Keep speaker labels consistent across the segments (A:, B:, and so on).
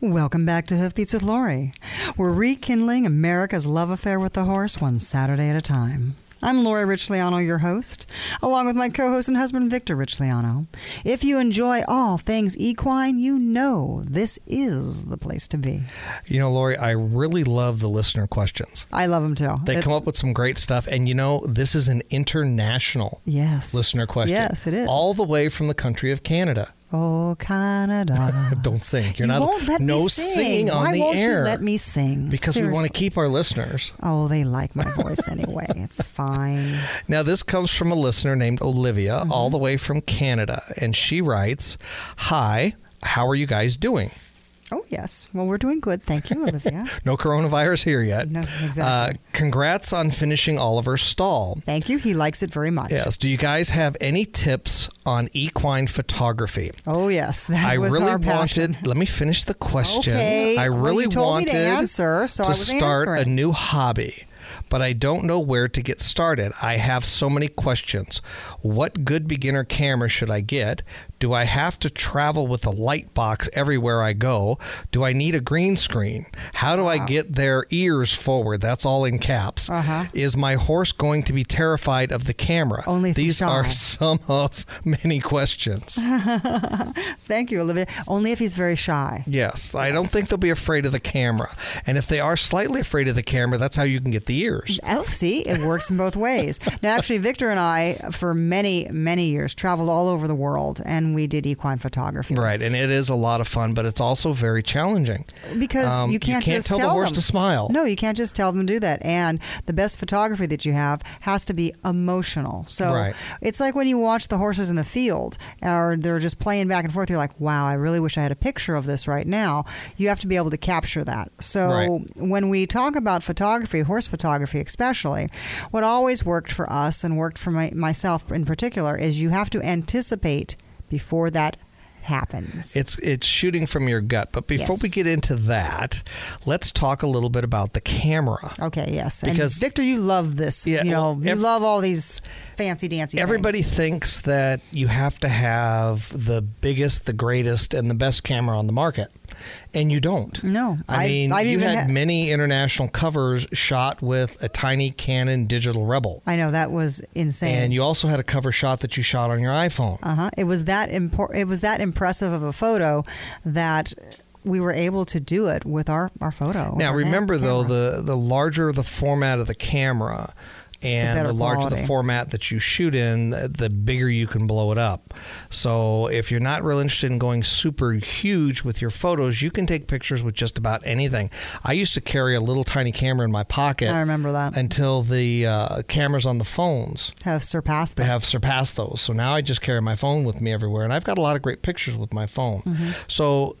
A: Welcome back to Hoofbeats with Lori. We're rekindling America's love affair with the horse one Saturday at a time. I'm Lori Richliano, your host, along with my co host and husband, Victor Richliano. If you enjoy all things equine, you know this is the place to be.
B: You know, Lori, I really love the listener questions.
A: I love them too.
B: They
A: It-
B: come up with some great stuff. And you know, this is an international
A: yes.
B: listener question.
A: Yes, it is.
B: All the way from the country of Canada.
A: Oh, Canada.
B: Don't sing. You're
A: You
B: not
A: won't let
B: no
A: me sing.
B: singing on
A: Why
B: the
A: won't
B: air.
A: You let me sing
B: because we want to keep our listeners.
A: Oh, they like my voice anyway. It's fine.
B: Now, this comes from a listener named Olivia,
A: Mm-hmm.
B: all the way from Canada. And she writes Hi, how are you guys doing?
A: Oh yes. Well, we're doing good. Thank you, Olivia.
B: No coronavirus here yet.
A: No, exactly.
B: Uh, congrats on finishing Oliver's stall.
A: Thank you. He likes it very much.
B: Yes. Do you guys have any tips on equine photography?
A: Oh yes. That
B: I
A: was
B: really
A: our passion.
B: wanted. Let me finish the question.
A: Okay.
B: I
A: Well,
B: really
A: me
B: wanted
A: to answer, so
B: to
A: I was
B: start a new hobby, but I don't know where to get started. I have so many questions. What good beginner camera should I get? Do I have to travel with a light box everywhere I go? Do I need a green screen? How do I get their ears forward? That's all in caps.
A: Uh-huh.
B: Is my horse going to be terrified of the camera?
A: Only
B: These are
A: shy.
B: some of many questions.
A: Thank you, Olivia. Only if he's very shy.
B: Yes, I don't think they'll be afraid of the camera. And if they are slightly afraid of the camera, that's how you can get the ears.
A: Oh, see, it works in both ways. Now, actually, Victor and I, for many, many years, traveled all over the world, and we did equine photography.
B: Right, and it is a lot of fun, but it's also very challenging.
A: Because
B: Um,
A: you can't, just
B: tell, the horse
A: them.
B: to smile.
A: No, you can't just tell them to do that. And the best photography that you have has to be emotional. So
B: Right.
A: it's like when you watch the horses in the field or they're just playing back and forth. You're like, wow, I really wish I had a picture of this right now. You have to be able to capture that. So
B: Right.
A: when we talk about photography, horse photography especially, what always worked for us and worked for my, myself in particular is you have to anticipate before that happens.
B: It's it's shooting from your gut. But before
A: Yes.
B: we get into that, let's talk a little bit about the camera.
A: Okay, yes.
B: Because-
A: and Victor, you love this.
B: Yeah,
A: you know,
B: well,
A: you
B: ev-
A: love all these fancy dancy.
B: Everybody
A: things.
B: thinks that you have to have the biggest, the greatest, and the best camera on the market, and you don't.
A: No,
B: I
A: I've-
B: mean,
A: I've
B: you had
A: ha-
B: many international covers shot with a tiny Canon digital Rebel,
A: I know that was insane.
B: and you also had a cover shot that you shot on your iPhone.
A: uh huh. It was that impor- It was that impressive of a photo that we were able to do it with our our photo.
B: Now, remember though, the the larger the format of the camera, and
A: better
B: the, larger the format that you shoot in, the the bigger you can blow it up. So, if you're not real interested in going super huge with your photos, you can take pictures with just about anything. I used to carry a little tiny camera in my pocket
A: I remember that
B: until the uh, cameras on the phones
A: have surpassed that.
B: have surpassed those. So now I just carry my phone with me everywhere, and I've got a lot of great pictures with my phone. So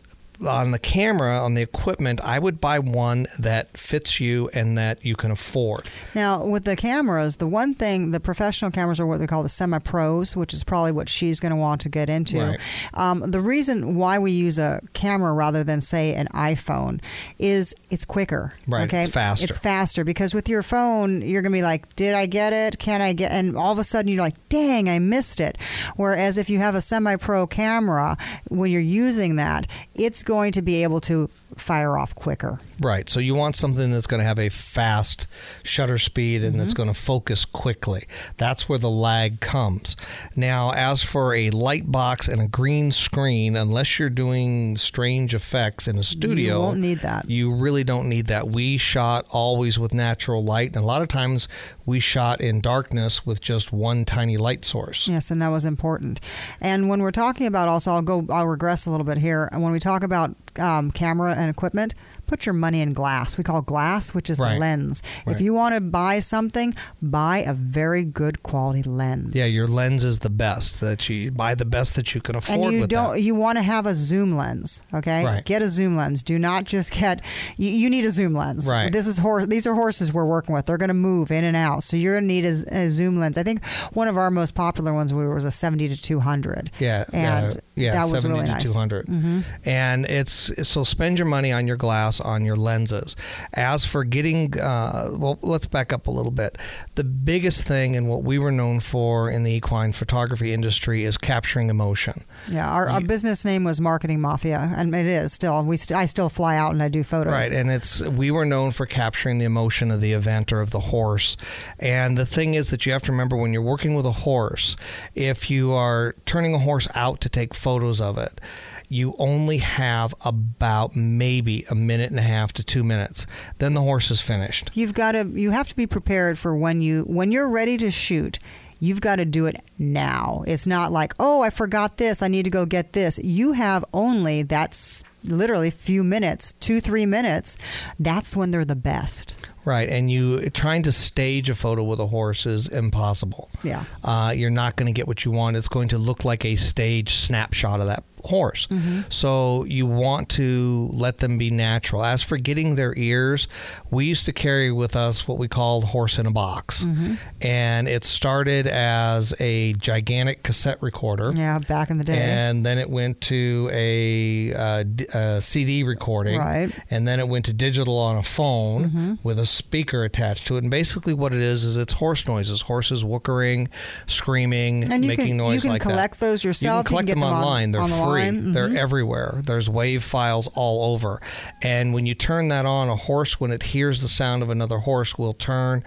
B: on the camera, on the equipment, I would buy one that fits you and that you can afford.
A: Now, with the cameras, the one thing, the professional cameras are what they call the semi pros, which is probably what she's going to want to get into.
B: Right.
A: Um, the reason why we use a camera rather than, say, an iPhone is it's quicker.
B: Right,
A: Okay.
B: it's faster.
A: It's faster because with your phone, you're going to be like, did I get it? Can I get? And all of a sudden, you're like, dang, I missed it. Whereas if you have a semi pro camera, when you're using that, it's going to be able to fire off quicker.
B: Right. So you want something that's going to have a fast shutter speed and that's mm-hmm. going to focus quickly. That's where the lag comes. Now, as for a light box and a green screen, unless you're doing strange effects in a studio,
A: You won't need that.
B: You really don't need that. We shot always with natural light, and a lot of times we shot in darkness with just one tiny light source.
A: Yes, and that was important. And when we're talking about also, I'll go, I'll regress a little bit here. When we talk about about um, camera and equipment, put your money in glass. We call glass, which is
B: Right.
A: the lens.
B: Right.
A: If you want to buy something, buy a very good quality lens.
B: Yeah, your lens is the best that you buy the best that you can afford
A: and you don't
B: that.
A: you want to have a zoom lens okay
B: Right.
A: get a zoom lens do not just get you, you need a zoom lens
B: Right.
A: this is horse these are horses we're working with they're going to move in and out so you're going to need a, a zoom lens i think one of our most popular ones was a 70 to 200
B: Yeah,
A: and
B: uh, yeah,
A: that was
B: 70
A: really
B: to
A: nice
B: 200.
A: Mhm.
B: And it's so spend your money on your glass, on your lenses. As for getting, uh, well, let's back up a little bit. The biggest thing and what we were known for in the equine photography industry is capturing emotion.
A: Yeah, our, our business name was Marketing Mafia, and it is still. We st- I still fly out and I do photos.
B: Right, and it's we were known for capturing the emotion of the event or of the horse. And the thing is that you have to remember when you're working with a horse, if you are turning a horse out to take photos of it, you only have about maybe a minute and a half to two minutes. Then the horse is finished.
A: You've got to. You have to be prepared for when you when you're ready to shoot. You've got to do it now. It's not like, oh, I forgot this. I need to go get this. You have only that's literally few minutes, two, three minutes. That's when they're the best.
B: Right, and you trying to stage a photo with a horse is impossible.
A: Yeah,
B: uh, you're not going to get what you want. It's going to look like a stage snapshot of that horse.
A: Mm-hmm.
B: So you want to let them be natural. As for getting their ears, we used to carry with us what we called horse in a box,
A: Mm-hmm.
B: and it started as a gigantic cassette recorder.
A: yeah. Back in the day,
B: And then it went to a, uh, d- a CD recording,
A: Right.
B: and then it went to digital on a phone mm-hmm. with a speaker attached to it. And basically, what it is is it's horse noises, horses wookering, screaming,
A: and
B: making
A: can
B: noise
A: you can
B: like
A: collect
B: that.
A: those yourself.
B: You can collect
A: get
B: them,
A: on-
B: online. They're
A: on the
B: free.
A: line.
B: They're everywhere. There's wave files all over. And when you turn that on, a horse, when it hears the sound of another horse, will turn,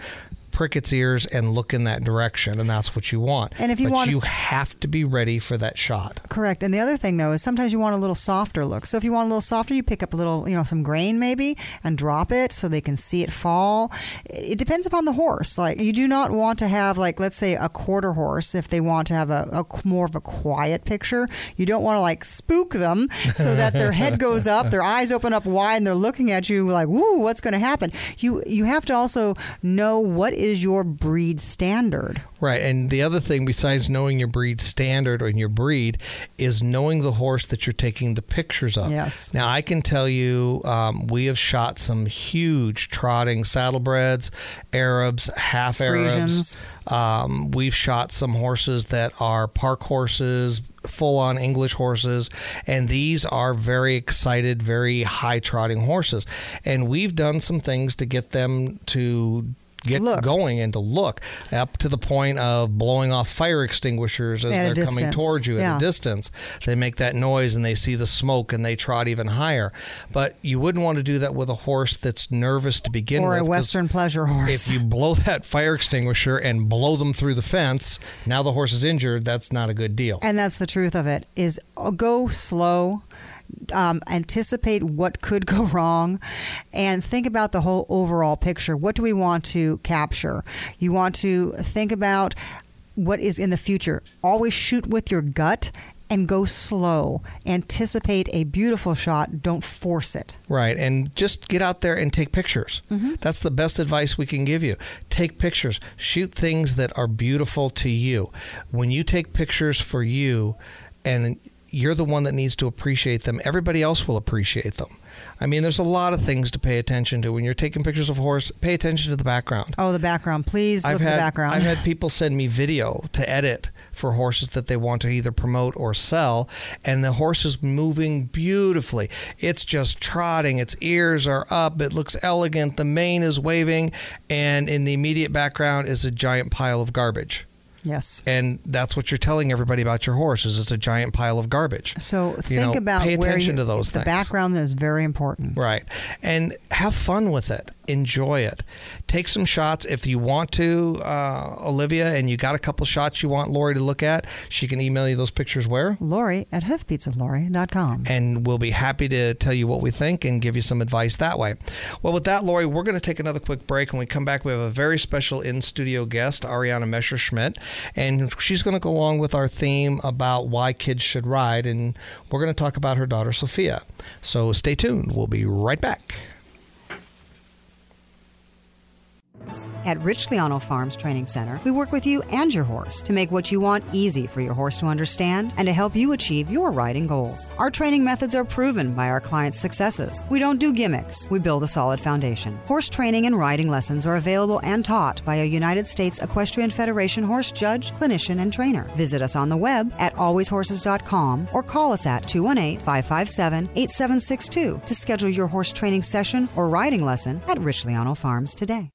B: prick its ears, and look in that direction. And that's what you want.
A: And if you
B: but
A: want-
B: you have to be ready for that shot.
A: Correct. And the other thing though is sometimes you want a little softer look. So if you want a little softer, you pick up a little, you know, some grain maybe and drop it so they can see it fall. It depends upon the horse. Like you do not want to have like let's say a quarter horse if they want to have a, a more of a quiet picture. You don't want to like spook them so that their head goes up, their eyes open up wide and they're looking at you like, "Woo, what's going to happen?" You you have to also know what is your breed standard.
B: Right. And the other thing, besides knowing your breed standard or your breed, is knowing the horse that you're taking the pictures of.
A: Yes.
B: Now, I can tell you, um, we have shot some huge trotting saddlebreds, Arabs, half Arabs. Um, we've shot some horses that are park horses, full on English horses, and these are very excited, very high trotting horses. And we've done some things to get them to get
A: Look.
B: going and to look up to the point of blowing off fire extinguishers as
A: At
B: they're coming towards you at a distance. They make that noise and they see the smoke and they trot even higher. But you wouldn't want to do that with a horse that's nervous to begin with.
A: Or
B: a
A: Western pleasure horse.
B: If you blow that fire extinguisher and blow them through the fence, now the horse is injured. That's not a good deal.
A: and that's the truth of it is uh, go slow um, anticipate what could go wrong and think about the whole overall picture what do we want to capture you want to think about what is in the future always shoot with your gut and go slow anticipate a beautiful shot don't force it
B: Right. And just get out there and take pictures. That's the best advice we can give you. Take pictures. Shoot things that are beautiful to you. When you take pictures for you and you're the one that needs to appreciate them, everybody else will appreciate them. I mean, there's a lot of things to pay attention to. When you're taking pictures of a horse, pay attention to the background.
A: oh the background please look
B: I've
A: at
B: had
A: the background
B: I've had people send me video to edit for horses that they want to either promote or sell, and the horse is moving beautifully. It's just trotting. Its ears are up. It looks elegant. The mane is waving, and in the immediate background is a giant pile of garbage.
A: Yes
B: And that's what you're telling everybody about your horse is it's a giant pile of garbage.
A: so
B: You
A: think
B: know,
A: about
B: pay attention
A: you,
B: to those
A: the
B: things.
A: background is very important
B: Right. And have fun with it. Enjoy it. Take some shots. If you want to, uh, Olivia, and you got a couple shots you want Lori to look at, she can email you those pictures where?
A: Lori at hoofbeatsoflori.com.
B: And we'll be happy to tell you what we think and give you some advice that way. Well, with that, Lori, we're going to take another quick break. When we come back, we have a very special in studio guest, Ariana Messerschmidt, and she's going to go along with our theme about why kids should ride. And we're going to talk about her daughter, Sophia. So stay tuned. We'll be right back.
A: At Richliano Farms Training Center, we work with you and your horse to make what you want easy for your horse to understand and to help you achieve your riding goals. Our training methods are proven by our clients' successes. We don't do gimmicks, we build a solid foundation. Horse training and riding lessons are available and taught by a United States Equestrian Federation horse judge, clinician, and trainer. Visit us on the web at alwayshorses.com or call us at 218 557 8762 to schedule your horse training session or riding lesson at Richliano Farms today.